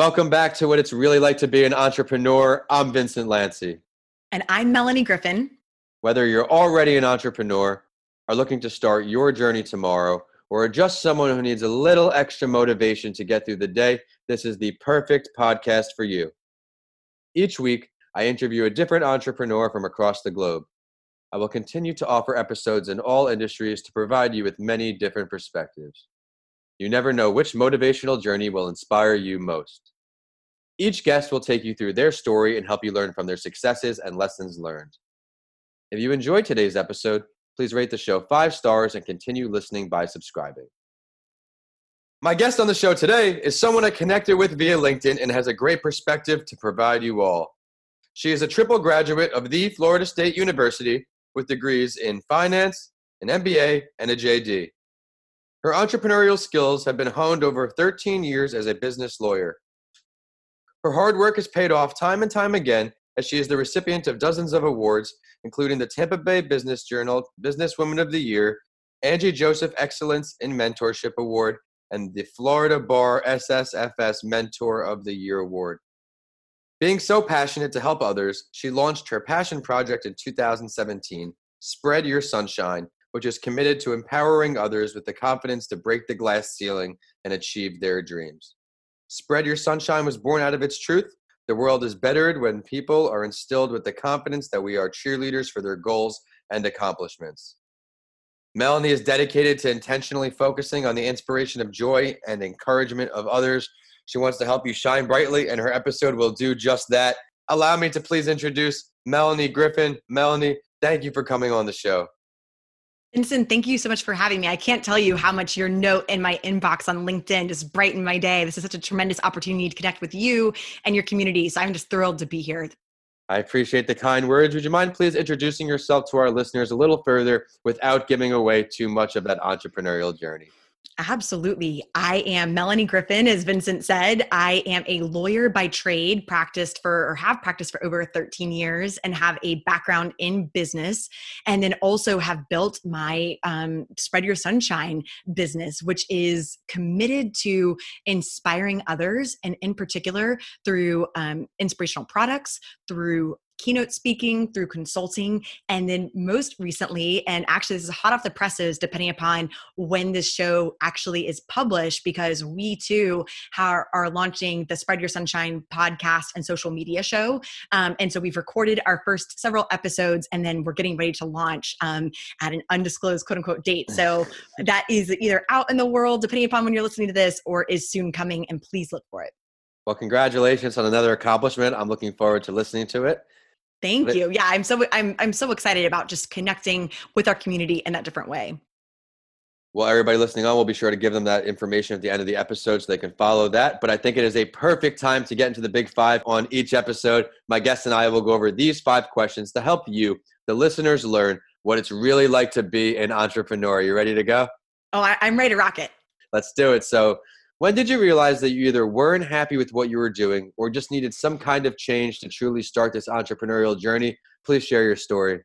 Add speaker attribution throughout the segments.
Speaker 1: Welcome back to what it's really like to be an entrepreneur. I'm Vincent Lancy.
Speaker 2: And I'm Melanie Griffin.
Speaker 1: Whether you're already an entrepreneur, are looking to start your journey tomorrow, or are just someone who needs a little extra motivation to get through the day, this is the perfect podcast for you. Each week, I interview a different entrepreneur from across the globe. I will continue to offer episodes in all industries to provide you with many different perspectives. You never know which motivational journey will inspire you most. Each guest will take you through their story and help you learn from their successes and lessons learned. If you enjoyed today's episode, please rate the show five stars and continue listening by subscribing. My guest on the show today is someone I connected with via LinkedIn and has a great perspective to provide you all. She is a triple graduate of the Florida State University with degrees in finance, an MBA, and a JD. Her entrepreneurial skills have been honed over 13 years as a business lawyer. Her hard work has paid off time and time again as she is the recipient of dozens of awards, including the Tampa Bay Business Journal Businesswoman of the Year, Angie Joseph Excellence in Mentorship Award, and the Florida Bar SSFS Mentor of the Year Award. Being so passionate to help others, she launched her passion project in 2017, Spread Your Sunshine, which is committed to empowering others with the confidence to break the glass ceiling and achieve their dreams. Spread Your Sunshine was born out of its truth. The world is bettered when people are instilled with the confidence that we are cheerleaders for their goals and accomplishments. Melanie is dedicated to intentionally focusing on the inspiration of joy and encouragement of others. She wants to help you shine brightly, and her episode will do just that. Allow me to please introduce Melanie Griffin. Melanie, thank you for coming on the show.
Speaker 2: Vincent, thank you so much for having me. I can't tell you how much your note in my inbox on LinkedIn just brightened my day. This is such a tremendous opportunity to connect with you and your community. So I'm just thrilled to be here.
Speaker 1: I appreciate the kind words. Would you mind please introducing yourself to our listeners a little further without giving away too much of that entrepreneurial journey?
Speaker 2: Absolutely. I am Melanie Griffin, as Vincent said. I am a lawyer by trade, practiced for or have practiced for over 13 years and have a background in business. And then also have built my um, Spread Your Sunshine business, which is committed to inspiring others and, in particular, through um, inspirational products, through keynote speaking, through consulting, and then most recently, and actually this is hot off the presses, depending upon when this show actually is published, because we too are, are launching the Spread Your Sunshine podcast and social media show. Um, and so we've recorded our first several episodes, and then we're getting ready to launch um, at an undisclosed quote unquote date. So that is either out in the world, depending upon when you're listening to this, or is soon coming, and please look for it.
Speaker 1: Well, congratulations on another accomplishment. I'm looking forward to listening to it.
Speaker 2: Thank but, you. Yeah, I'm so I'm I'm so excited about just connecting with our community in that different way.
Speaker 1: Well, everybody listening on, we'll be sure to give them that information at the end of the episode so they can follow that. But I think it is a perfect time to get into the big five on each episode. My guests and I will go over these five questions to help you, the listeners, learn what it's really like to be an entrepreneur. Are you ready to go?
Speaker 2: Oh, I, I'm ready to rock it.
Speaker 1: Let's do it. So, when did you realize that you either weren't happy with what you were doing or just needed some kind of change to truly start this entrepreneurial journey? Please share your story.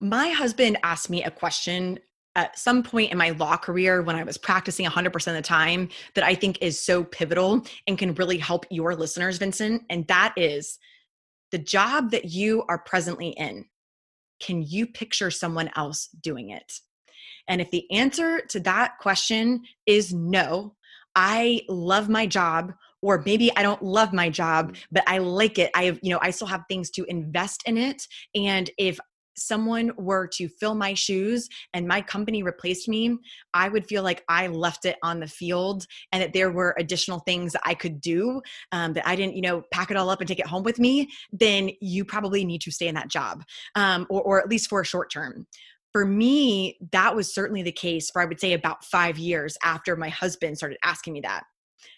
Speaker 2: My husband asked me a question at some point in my law career when I was practicing 100% of the time that I think is so pivotal and can really help your listeners, Vincent. And that is the job that you are presently in. Can you picture someone else doing it? And if the answer to that question is no, I love my job or maybe I don't love my job, mm. but I like it. I have, you know, I still have things to invest in it. And if someone were to fill my shoes and my company replaced me, I would feel like I left it on the field and that there were additional things I could do um, that I didn't, you know, pack it all up and take it home with me, then you probably need to stay in that job um, or, or at least for a short term for me, that was certainly the case for I would say about five years after my husband started asking me that.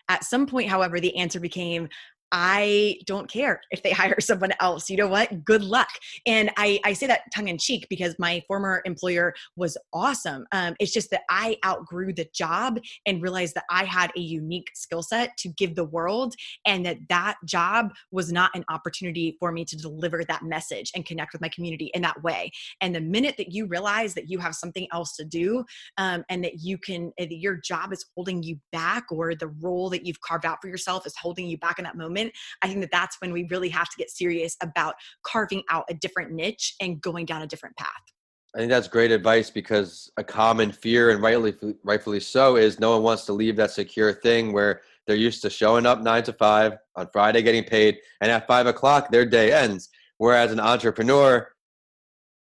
Speaker 2: At some point, however, the answer became I don't care if they hire someone else. You know what? Good luck. And I, I say that tongue in cheek because my former employer was awesome. Um, it's just that I outgrew the job and realized that I had a unique skill set to give the world, and that that job was not an opportunity for me to deliver that message and connect with my community in that way. And the minute that you realize that you have something else to do, um, and that you can, that your job is holding you back, or the role that you've carved out for yourself is holding you back in that moment, I think that that's when we really have to get serious about carving out a different niche and going down a different path.
Speaker 1: I think that's great advice because a common fear, and rightly rightfully so, is no one wants to leave that secure thing where they're used to showing up nine to five on Friday, getting paid, and at five o'clock their day ends. Whereas an entrepreneur,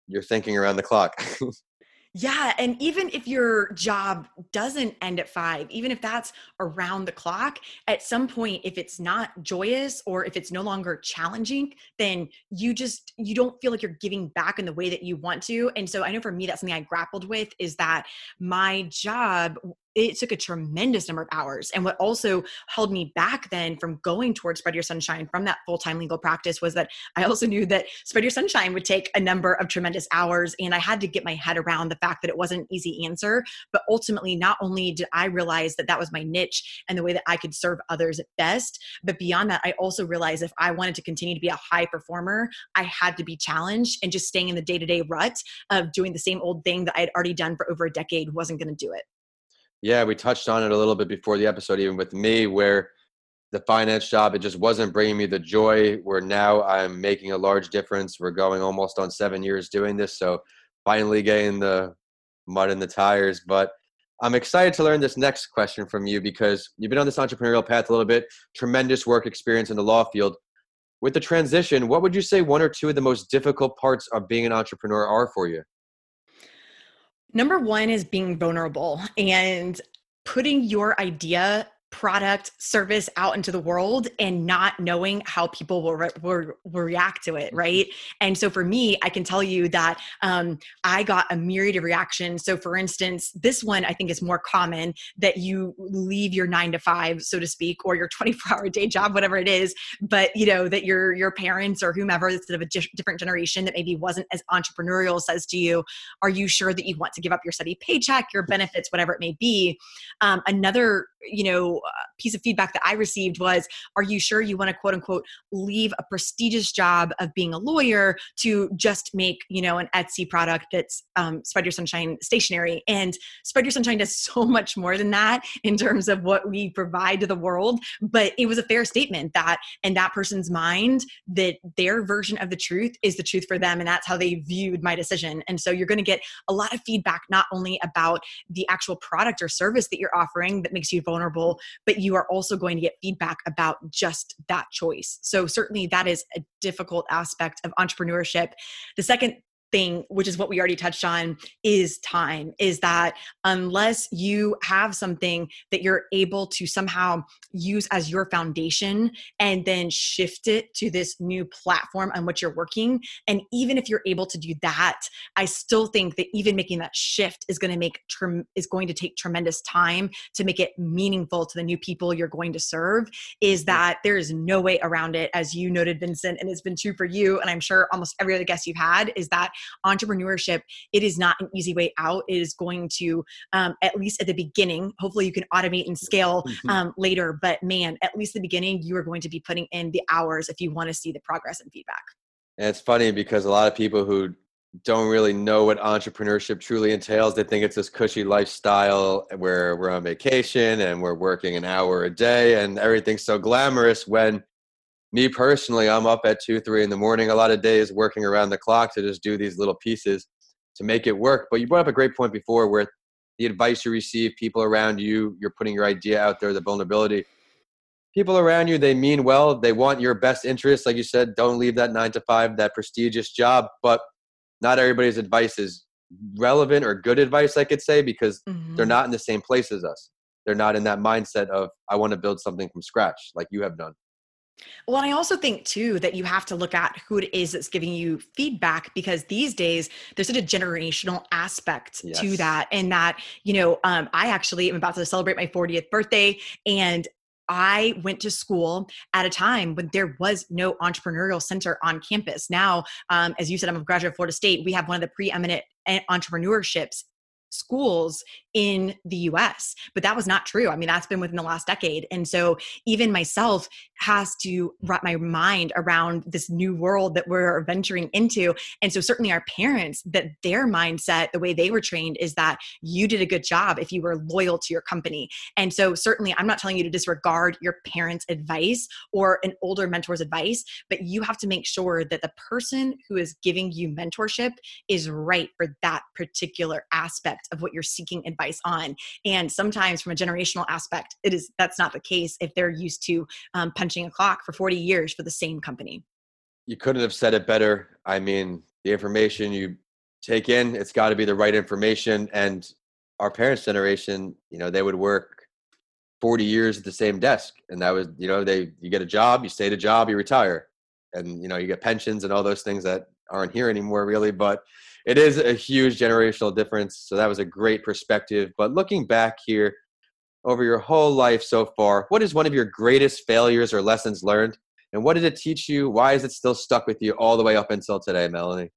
Speaker 1: you're thinking around the clock.
Speaker 2: Yeah. And even if your job doesn't end at five, even if that's around the clock, at some point, if it's not joyous or if it's no longer challenging, then you just, you don't feel like you're giving back in the way that you want to. And so I know for me, that's something I grappled with is that my job it took a tremendous number of hours. And what also held me back then from going towards Spread Your Sunshine from that full time legal practice was that I also knew that Spread Your Sunshine would take a number of tremendous hours. And I had to get my head around the fact that it wasn't an easy answer. But ultimately, not only did I realize that that was my niche and the way that I could serve others best, but beyond that, I also realized if I wanted to continue to be a high performer, I had to be challenged and just staying in the day to day rut of doing the same old thing that I had already done for over a decade wasn't going to do it.
Speaker 1: Yeah, we touched on it a little bit before the episode, even with me, where the finance job, it just wasn't bringing me the joy where now I'm making a large difference. We're going almost on seven years doing this. So finally getting the mud in the tires. But I'm excited to learn this next question from you because you've been on this entrepreneurial path a little bit, tremendous work experience in the law field. With the transition, what would you say one or two of the most difficult parts of being an entrepreneur are for you?
Speaker 2: Number one is being vulnerable and putting your idea product service out into the world and not knowing how people will, re- will, will, react to it right? And so for me i can tell you that um, i got a myriad of reactions. So for instance this one i think is more common that you leave your nine to five so to speak or your 24 hour day job whatever it is but you know that your your parents or whomever that's of a different generation that maybe wasn't as entrepreneurial says to you are you sure that you want to give up your steady paycheck your benefits whatever it may be? Um, another you know piece of feedback that I received was, Are you sure you want to quote unquote leave a prestigious job of being a lawyer to just make, you know, an Etsy product that's um, Spread Your Sunshine stationery? And Spread Your Sunshine does so much more than that in terms of what we provide to the world. But it was a fair statement that in that person's mind, that their version of the truth is the truth for them. And that's how they viewed my decision. And so you're going to get a lot of feedback, not only about the actual product or service that you're offering that makes you vulnerable, but you are also going to get feedback about just that choice. So, certainly, that is a difficult aspect of entrepreneurship. The second thing, which is what we already touched on, is time. Is that unless you have something that you're able to somehow use as your foundation and then shift it to this new platform on which you're working, and even if you're able to do that, I still think that even making that shift is going to make is going to take tremendous time to make it meaningful to the new people you're going to serve. Is that there is no way around it, as you noted, Vincent, and it's been true for you, and I'm sure almost every other guest you've had, is that entrepreneurship, it is not an easy way out. It is going to, um, at least at the beginning, hopefully you can automate and scale mm-hmm. um, later. But man, at least the beginning, you are going to be putting in the hours if you want to see the progress and feedback.
Speaker 1: And it's funny because a lot of people who don't really know what entrepreneurship truly entails. They think it's this cushy lifestyle where we're on vacation and we're working an hour a day and everything's so glamorous when me personally, I'm up at two, three in the morning a lot of days working around the clock to just do these little pieces to make it work. But you brought up a great point before where the advice you receive, people around you, you're putting your idea out there, the vulnerability. People around you, they mean well. They want your best interest. Like you said, don't leave that nine to five, that prestigious job. But not everybody's advice is relevant or good advice, I could say, because mm-hmm. they're not in the same place as us. They're not in that mindset of, I want to build something from scratch, like you have done.
Speaker 2: Well, I also think too that you have to look at who it is that's giving you feedback because these days there's such a generational aspect yes. to that. And that, you know, um, I actually am about to celebrate my 40th birthday and I went to school at a time when there was no entrepreneurial center on campus. Now, um, as you said, I'm a graduate of Florida State. We have one of the preeminent eh, entrepreneurships schools in the US. But that was not true. I mean, that's been within the last decade. And so even myself has to wrap my mind around this new world that we're venturing into. And so certainly our parents, that their mindset, the way they were trained is that you did a good job if you were loyal to your company. And so certainly I'm not telling you to disregard your parents' advice or an older mentor's advice, but you have to make sure that the person who is giving you mentorship is right for that particular aspect of what you're seeking advice on. And sometimes from a generational aspect, it is that's not the case if they're used to um, punching a clock for 40 years for the same company.
Speaker 1: You couldn't have said it better. I mean, the information you take in, it's got to be the right information. And our parents' generation, you know, they would work 40 years at the same desk. And that was, you know, they you get a job, you stay at a job, you retire. And you know, you get pensions and all those things that aren't here anymore really, but it is a huge generational difference. So that was a great perspective. But looking back here over your whole life so far, what is one of your greatest failures or lessons learned? And what did it teach you? Why is it still stuck with you all the way up until today, Melanie?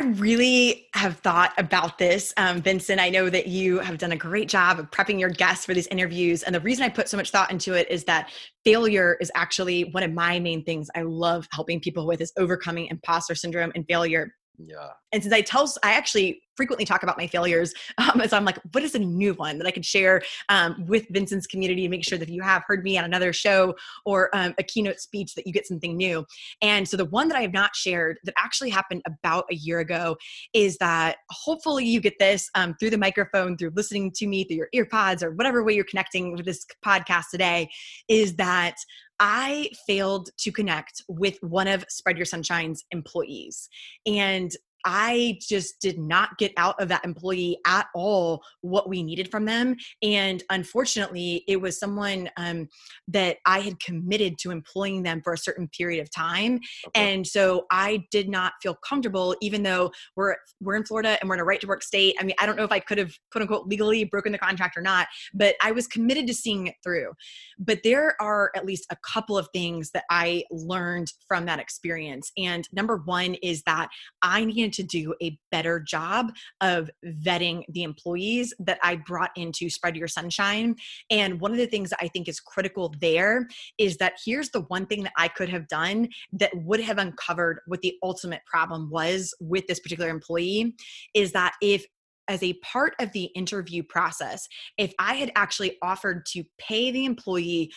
Speaker 2: I really have thought about this, um, Vincent. I know that you have done a great job of prepping your guests for these interviews. And the reason I put so much thought into it is that failure is actually one of my main things I love helping people with is overcoming imposter syndrome and failure.
Speaker 1: Yeah.
Speaker 2: And since I tell, I actually frequently talk about my failures. Um, so I'm like, what is a new one that I could share um, with Vincent's community to make sure that if you have heard me on another show or um, a keynote speech that you get something new. And so the one that I have not shared that actually happened about a year ago is that hopefully you get this um, through the microphone, through listening to me, through your earpods or whatever way you're connecting with this podcast today, is that I failed to connect with one of Spread Your Sunshine's employees. And I just did not get out of that employee at all what we needed from them. And unfortunately, it was someone um, that I had committed to employing them for a certain period of time. Okay. And so I did not feel comfortable, even though we're we're in Florida and we're in a right to work state. I mean, I don't know if I could have quote unquote legally broken the contract or not, but I was committed to seeing it through. But there are at least a couple of things that I learned from that experience. And number one is that I needed to do a better job of vetting the employees that I brought into Spread Your Sunshine. And one of the things that I think is critical there is that here's the one thing that I could have done that would have uncovered what the ultimate problem was with this particular employee is that if as a part of the interview process, if I had actually offered to pay the employee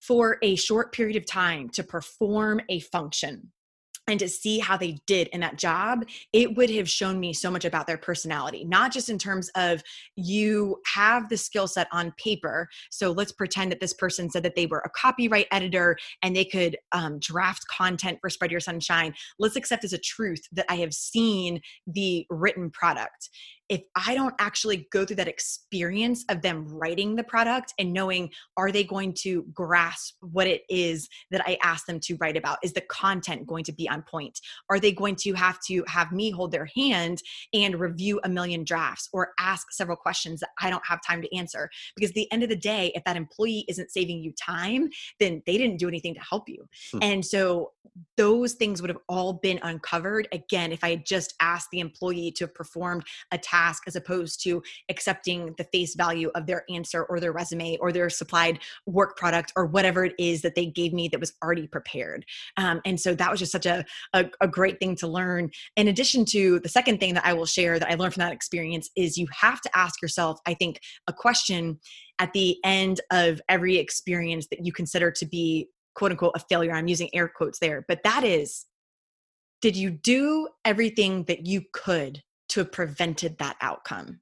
Speaker 2: for a short period of time to perform a function, and to see how they did in that job, it would have shown me so much about their personality, not just in terms of you have the skill set on paper. So let's pretend that this person said that they were a copyright editor and they could um, draft content for Spread Your Sunshine. Let's accept as a truth that I have seen the written product if I don't actually go through that experience of them writing the product and knowing, are they going to grasp what it is that I asked them to write about? Is the content going to be on point? Are they going to have to have me hold their hand and review a million drafts or ask several questions that I don't have time to answer? Because at the end of the day, if that employee isn't saving you time, then they didn't do anything to help you. Hmm. And so those things would have all been uncovered again if I had just asked the employee to have performed a task as opposed to accepting the face value of their answer or their resume or their supplied work product or whatever it is that they gave me that was already prepared. Um, and so that was just such a, a, a great thing to learn. In addition to the second thing that I will share that I learned from that experience is you have to ask yourself, I think, a question at the end of every experience that you consider to be quote unquote a failure. I'm using air quotes there, but that is did you do everything that you could to have prevented that outcome?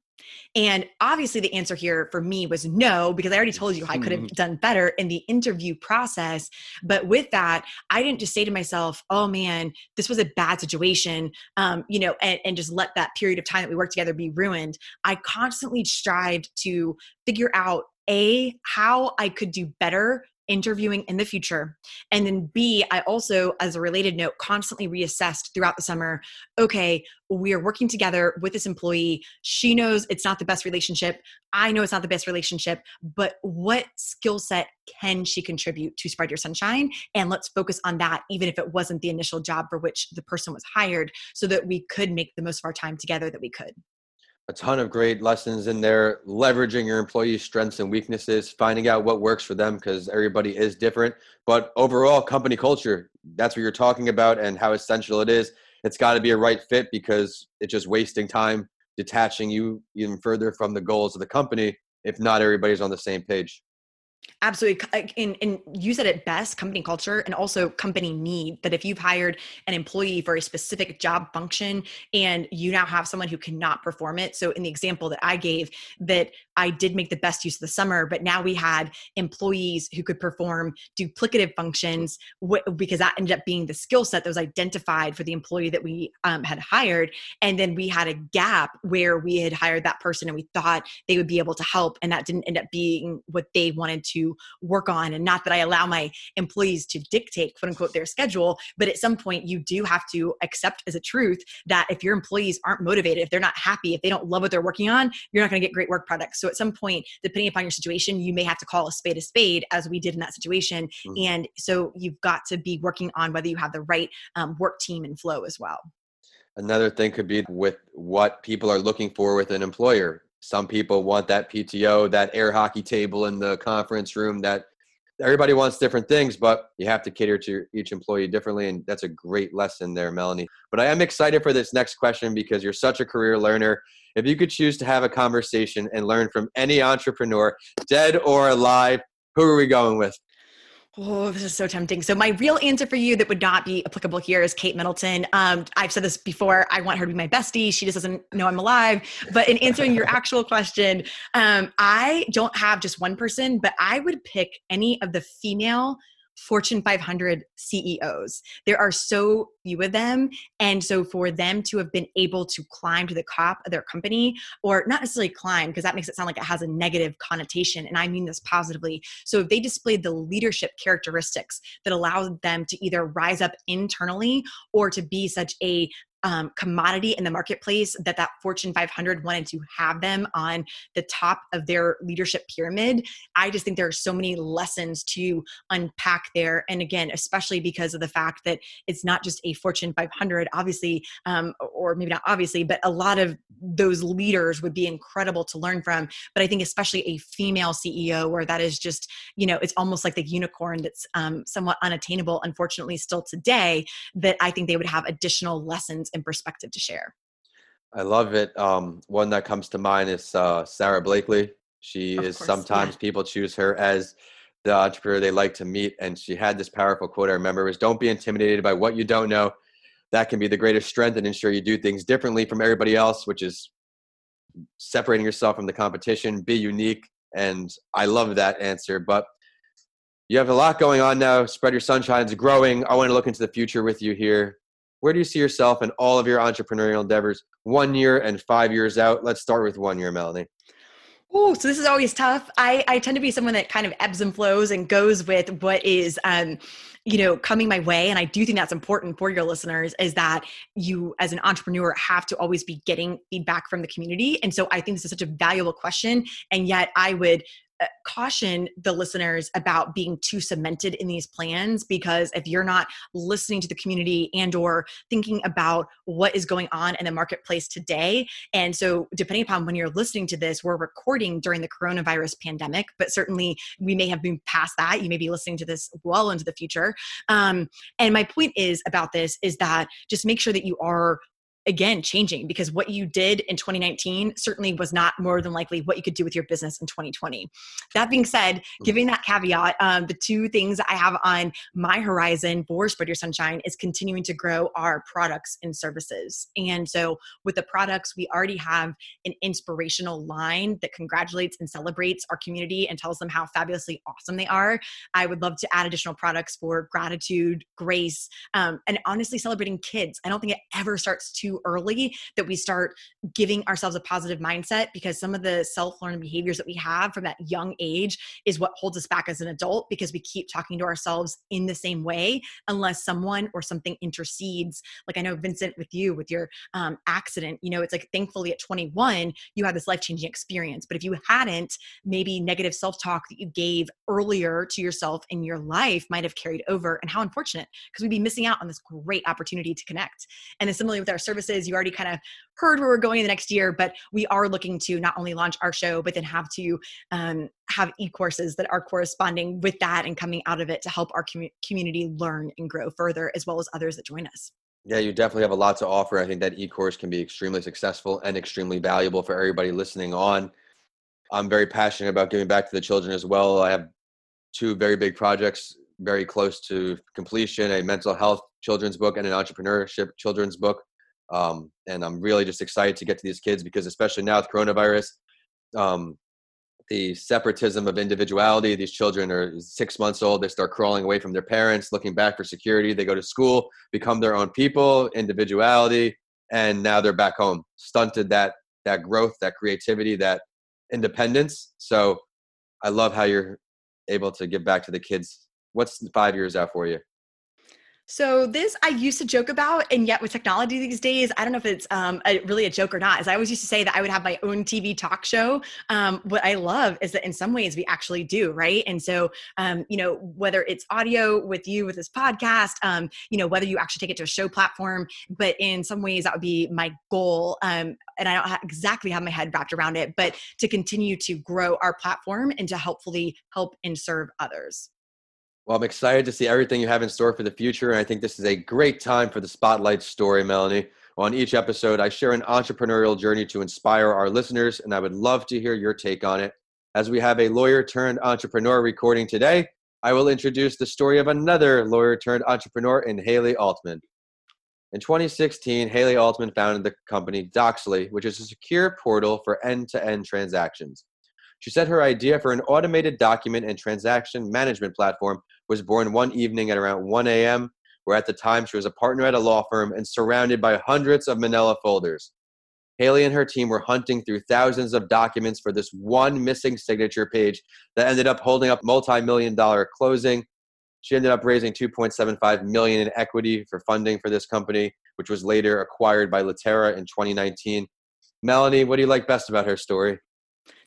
Speaker 2: And obviously, the answer here for me was no, because I already told you I could have mm-hmm. done better in the interview process. But with that, I didn't just say to myself, oh man, this was a bad situation, um, you know, and, and just let that period of time that we worked together be ruined. I constantly strived to figure out A, how I could do better interviewing in the future. And then B, I also, as a related note, constantly reassessed throughout the summer okay, we are working together with this employee. She knows it's not the best relationship. I know it's not the best relationship, but what skill set can she contribute to Spread Your Sunshine? And let's focus on that, even if it wasn't the initial job for which the person was hired, so that we could make the most of our time together that we could
Speaker 1: a ton of great lessons in there leveraging your employees strengths and weaknesses finding out what works for them because everybody is different. But overall company culture that's what you're talking about and how essential it is. It's got to be a right fit because it's just wasting time detaching you even further from the goals of the company if not everybody's on the same page
Speaker 2: Absolutely. And, and you said it best company culture and also company need. That if you've hired an employee for a specific job function and you now have someone who cannot perform it. So, in the example that I gave, that I did make the best use of the summer, but now we had employees who could perform duplicative functions because that ended up being the skill set that was identified for the employee that we um, had hired. And then we had a gap where we had hired that person and we thought they would be able to help. And that didn't end up being what they wanted to work on. And not that I allow my employees to dictate, quote unquote, their schedule, but at some point you do have to accept as a truth that if your employees aren't motivated, if they're not happy, if they don't love what they're working on, you're not going to get great work products. So at some point, depending upon your situation, you may have to call a spade a spade, as we did in that situation. Mm-hmm. And so you've got to be working on whether you have the right um, work team and flow as well.
Speaker 1: Another thing could be with what people are looking for with an employer. Some people want that PTO, that air hockey table in the conference room, that everybody wants different things, but you have to cater to each employee differently. And that's a great lesson there, Melanie. But I am excited for this next question because you're such a career learner. If you could choose to have a conversation and learn from any entrepreneur, dead or alive, who are we going with?
Speaker 2: Oh, this is so tempting. So my real answer for you that would not be applicable here is Kate Middleton. Um, I've said this before. I want her to be my bestie. She just doesn't know I'm alive. But in answering your actual question, um, I don't have just one person, but I would pick any of the female Fortune 500 CEOs. There are so few of them. And so for them to have been able to climb to the top of their company, or not necessarily climb, because that makes it sound like it has a negative connotation. And I mean this positively. So if they displayed the leadership characteristics that allowed them to either rise up internally or to be such a um, commodity in the marketplace that that Fortune 500 wanted to have them on the top of their leadership pyramid. I just think there are so many lessons to unpack there. And again, especially because of the fact that it's not just a Fortune 500, obviously, um, or maybe not obviously, but a lot of those leaders would be incredible to learn from. But I think especially a female CEO where that is just, you know, it's almost like the unicorn that's um, somewhat unattainable, unfortunately, still today, that I think they would have additional lessons and perspective to share.
Speaker 1: I love it. Um, one that comes to mind is uh, Sara Blakely. She of is course, sometimes yeah. people choose her as the entrepreneur they like to meet. And she had this powerful quote I remember was don't be intimidated by what you don't know. That can be the greatest strength and ensure you do things differently from everybody else, which is separating yourself from the competition, be unique. And I love that answer. But you have a lot going on now. Spread Your Sunshine is growing. I want to look into the future with you here. Where do you see yourself in all of your entrepreneurial endeavors one year and five years out? Let's start with one year, Melanie.
Speaker 2: Oh, so this is always tough. I, I tend to be someone that kind of ebbs and flows and goes with what is, um, you know, coming my way. And I do think that's important for your listeners is that you, as an entrepreneur, have to always be getting feedback from the community. And so I think this is such a valuable question. And yet I would caution the listeners about being too cemented in these plans because if you're not listening to the community and or thinking about what is going on in the marketplace today and so depending upon when you're listening to this we're recording during the coronavirus pandemic but certainly we may have been past that. You may be listening to this well into the future. Um, and my point is about this is that just make sure that you are again changing because what you did in 2019 certainly was not more than likely what you could do with your business in 2020 that being said mm-hmm. giving that caveat um, the two things i have on my horizon for spread your sunshine is continuing to grow our products and services. And so with the products we already have an inspirational line that congratulates and celebrates our community and tells them how fabulously awesome they are. I would love to add additional products for gratitude grace um, and honestly celebrating kids. I don't think it ever starts too too early that we start giving ourselves a positive mindset because some of the self-learned behaviors that we have from that young age is what holds us back as an adult because we keep talking to ourselves in the same way unless someone or something intercedes. Like i know vincent with you with your um, accident you know it's like thankfully at 21 you had this life-changing experience but if you hadn't maybe negative self-talk that you gave earlier to yourself in your life might have carried over and how unfortunate because we'd be missing out on this great opportunity to connect. And then similarly with our services you already kind of heard where we're going in the next year but we are looking to not only launch our show but then have to um, have e-courses that are corresponding with that and coming out of it to help our com- community learn and grow further as well as others that join us
Speaker 1: yeah, you definitely have a lot to offer. I think that e-course can be extremely successful and extremely valuable for everybody listening on. I'm very passionate about giving back to the children as well. I have two very big projects very close to completion, a mental health children's book and an entrepreneurship children's book. Um, and I'm really just excited to get to these kids because especially now with coronavirus, um, the separatism of individuality. These children are six months old. They start crawling away from their parents, looking back for security. They go to school, become their own people, individuality, and now they're back home. Stunted that that growth, that creativity, that independence. So I love how you're able to give back to the kids. What's five years out for you?
Speaker 2: So this I used to joke about, and yet with technology these days, I don't know if it's um, a, really a joke or not. As I always used to say that I would have my own TV talk show. Um, what I love is that in some ways we actually do, right? And so, um, you know, whether it's audio with you with this podcast, um, you know, whether you actually take it to a show platform, but in some ways that would be my goal. Um, and I don't exactly have my head wrapped around it, but to continue to grow our platform and to helpfully help and serve others.
Speaker 1: Well, I'm excited to see everything you have in store for the future. And I think this is a great time for the Spotlight story, Melanie. On each episode, I share an entrepreneurial journey to inspire our listeners, and I would love to hear your take on it. As we have a lawyer turned entrepreneur recording today, I will introduce the story of another lawyer turned entrepreneur in Haley Altman. In 2016, Haley Altman founded the company Doxly, which is a secure portal for end to end transactions. She said her idea for an automated document and transaction management platform was born one evening at around 1 a.m., where at the time she was a partner at a law firm and surrounded by hundreds of manila folders. Haley and her team were hunting through thousands of documents for this one missing signature page that ended up holding up multi-million dollar closing. She ended up raising 2.75 million in equity for funding for this company, which was later acquired by Litera in 2019. Melanie, what do you like best about her story?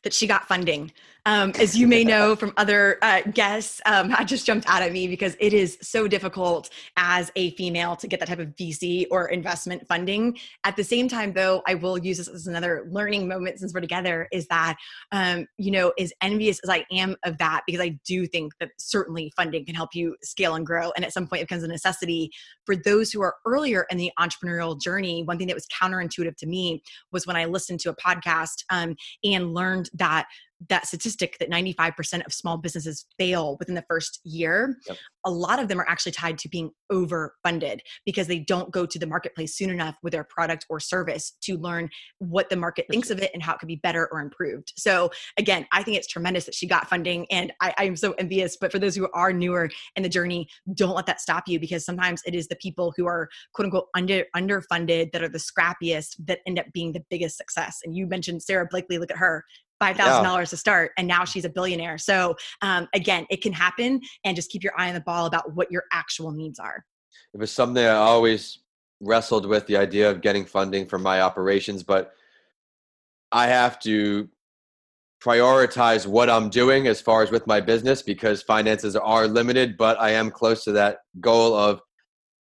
Speaker 2: that she got funding. Um, as you may know from other uh, guests, um, just jumped out at me because it is so difficult as a female to get that type of VC or investment funding. At the same time, though, I will use this as another learning moment since we're together is that, um, you know, as envious as I am of that, because I do think that certainly funding can help you scale and grow. And at some point, it becomes a necessity for those who are earlier in the entrepreneurial journey. One thing that was counterintuitive to me was when I listened to a podcast um, and learned that that statistic that 95% of small businesses fail within the first year, yep. a lot of them are actually tied to being overfunded because they don't go to the marketplace soon enough with their product or service to learn what the market thinks of it and how it could be better or improved. So, again, I think it's tremendous that she got funding, and I, I am so envious. But for those who are newer in the journey, don't let that stop you because sometimes it is the people who are quote unquote under underfunded that are the scrappiest that end up being the biggest success. And you mentioned Sara Blakely. Look at her five thousand yeah. dollars to start, and now she's a billionaire. So um, again, it can happen, and just keep your eye on the ball about what your actual needs are.
Speaker 1: It was something I always wrestled with the idea of getting funding for my operations, but I have to prioritize what I'm doing as far as with my business because finances are limited, but I am close to that goal of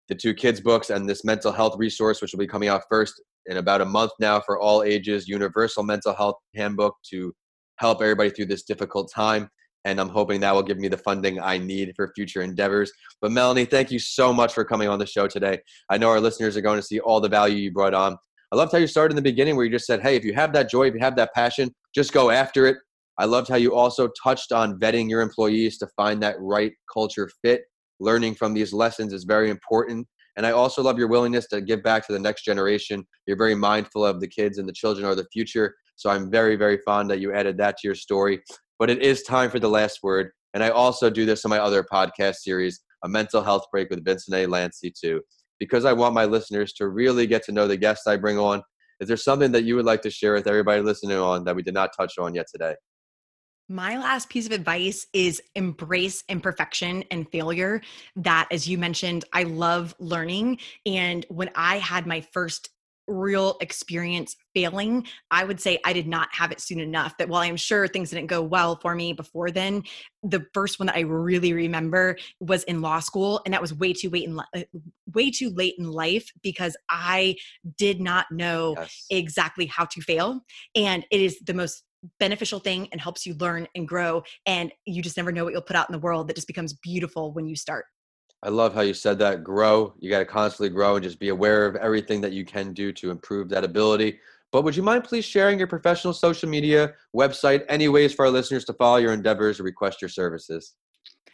Speaker 1: the two kids books and this mental health resource, which will be coming out first in about a month now for all ages, universal mental health handbook to help everybody through this difficult time. And I'm hoping that will give me the funding I need for future endeavors. But Melanie, thank you so much for coming on the show today. I know our listeners are going to see all the value you brought on. I loved how you started in the beginning where you just said, hey, if you have that joy, if you have that passion, just go after it. I loved how you also touched on vetting your employees to find that right culture fit. Learning from these lessons is very important. And I also love your willingness to give back to the next generation. You're very mindful of the kids and the children are the future. So I'm very, very fond that you added that to your story. But it is time for the last word. And I also do this in my other podcast series, A Mental Health Break with Vincent A. Lancy, too. because I want my listeners to really get to know the guests I bring on, is there something that you would like to share with everybody listening on that we did not touch on yet today?
Speaker 2: My last piece of advice is embrace imperfection and failure. That, as you mentioned, I love learning. And when I had my first real experience failing, I would say I did not have it soon enough. That while I'm sure things didn't go well for me before then, the first one that I really remember was in law school, and that was way too late in uh, way too late in life because I did not know yes. exactly how to fail, and it is the most beneficial thing and helps you learn and grow and you just never know what you'll put out in the world that just becomes beautiful when you start
Speaker 1: I love how you said that. Grow. You got to constantly grow and just be aware of everything that you can do to improve that ability. But would you mind please sharing your professional social media, website, any ways for our listeners to follow your endeavors or request your services?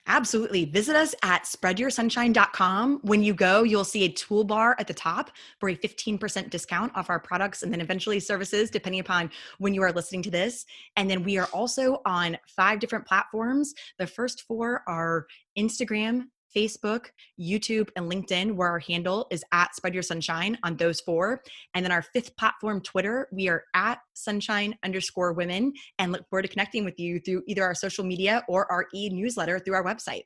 Speaker 2: Absolutely. Visit us at spreadyoursunshine.com. When you go, you'll see a toolbar at the top for a 15% discount off our products and then eventually services, depending upon when you are listening to this. And then we are also on five different platforms. The first four are Instagram, Facebook, YouTube, and LinkedIn, where our handle is at Spread Your Sunshine on those four. And then our fifth platform, Twitter, we are at sunshine underscore women and look forward to connecting with you through either our social media or our e newsletter through our website.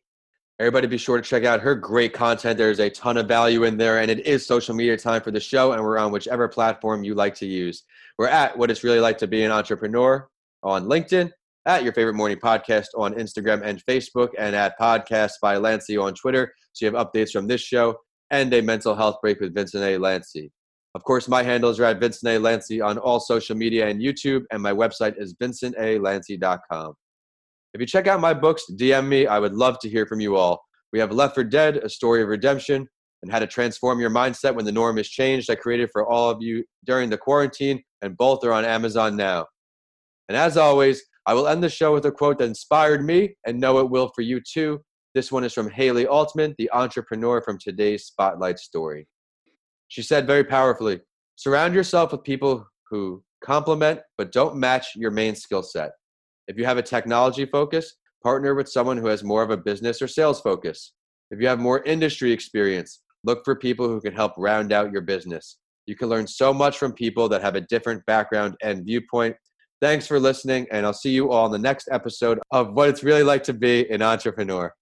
Speaker 1: Everybody be sure to check out her great content. There's a ton of value in there, and it is social media time for the show, and we're on whichever platform you like to use. We're at What It's Really Like to Be an Entrepreneur on LinkedIn, at your favorite morning podcast on Instagram and Facebook, and at Podcast by Lancey on Twitter. So you have updates from this show and a mental health break with Vincent A. Lancey. Of course, my handles are at Vincent A. Lancey on all social media and YouTube, and my website is vincentalancey.com. If you check out my books, DM me. I would love to hear from you all. We have Left for Dead, A Story of Redemption, and How to Transform Your Mindset When the Norm is Changed. I created for all of you during the quarantine, and both are on Amazon now. And as always, I will end the show with a quote that inspired me and know it will for you too. This one is from Haley Altman, the entrepreneur from today's Spotlight story. She said very powerfully Surround yourself with people who complement but don't match your main skill set. If you have a technology focus, partner with someone who has more of a business or sales focus. If you have more industry experience, look for people who can help round out your business. You can learn so much from people that have a different background and viewpoint Thanks for listening, and I'll see you all in the next episode of What It's Really Like to Be an Entrepreneur.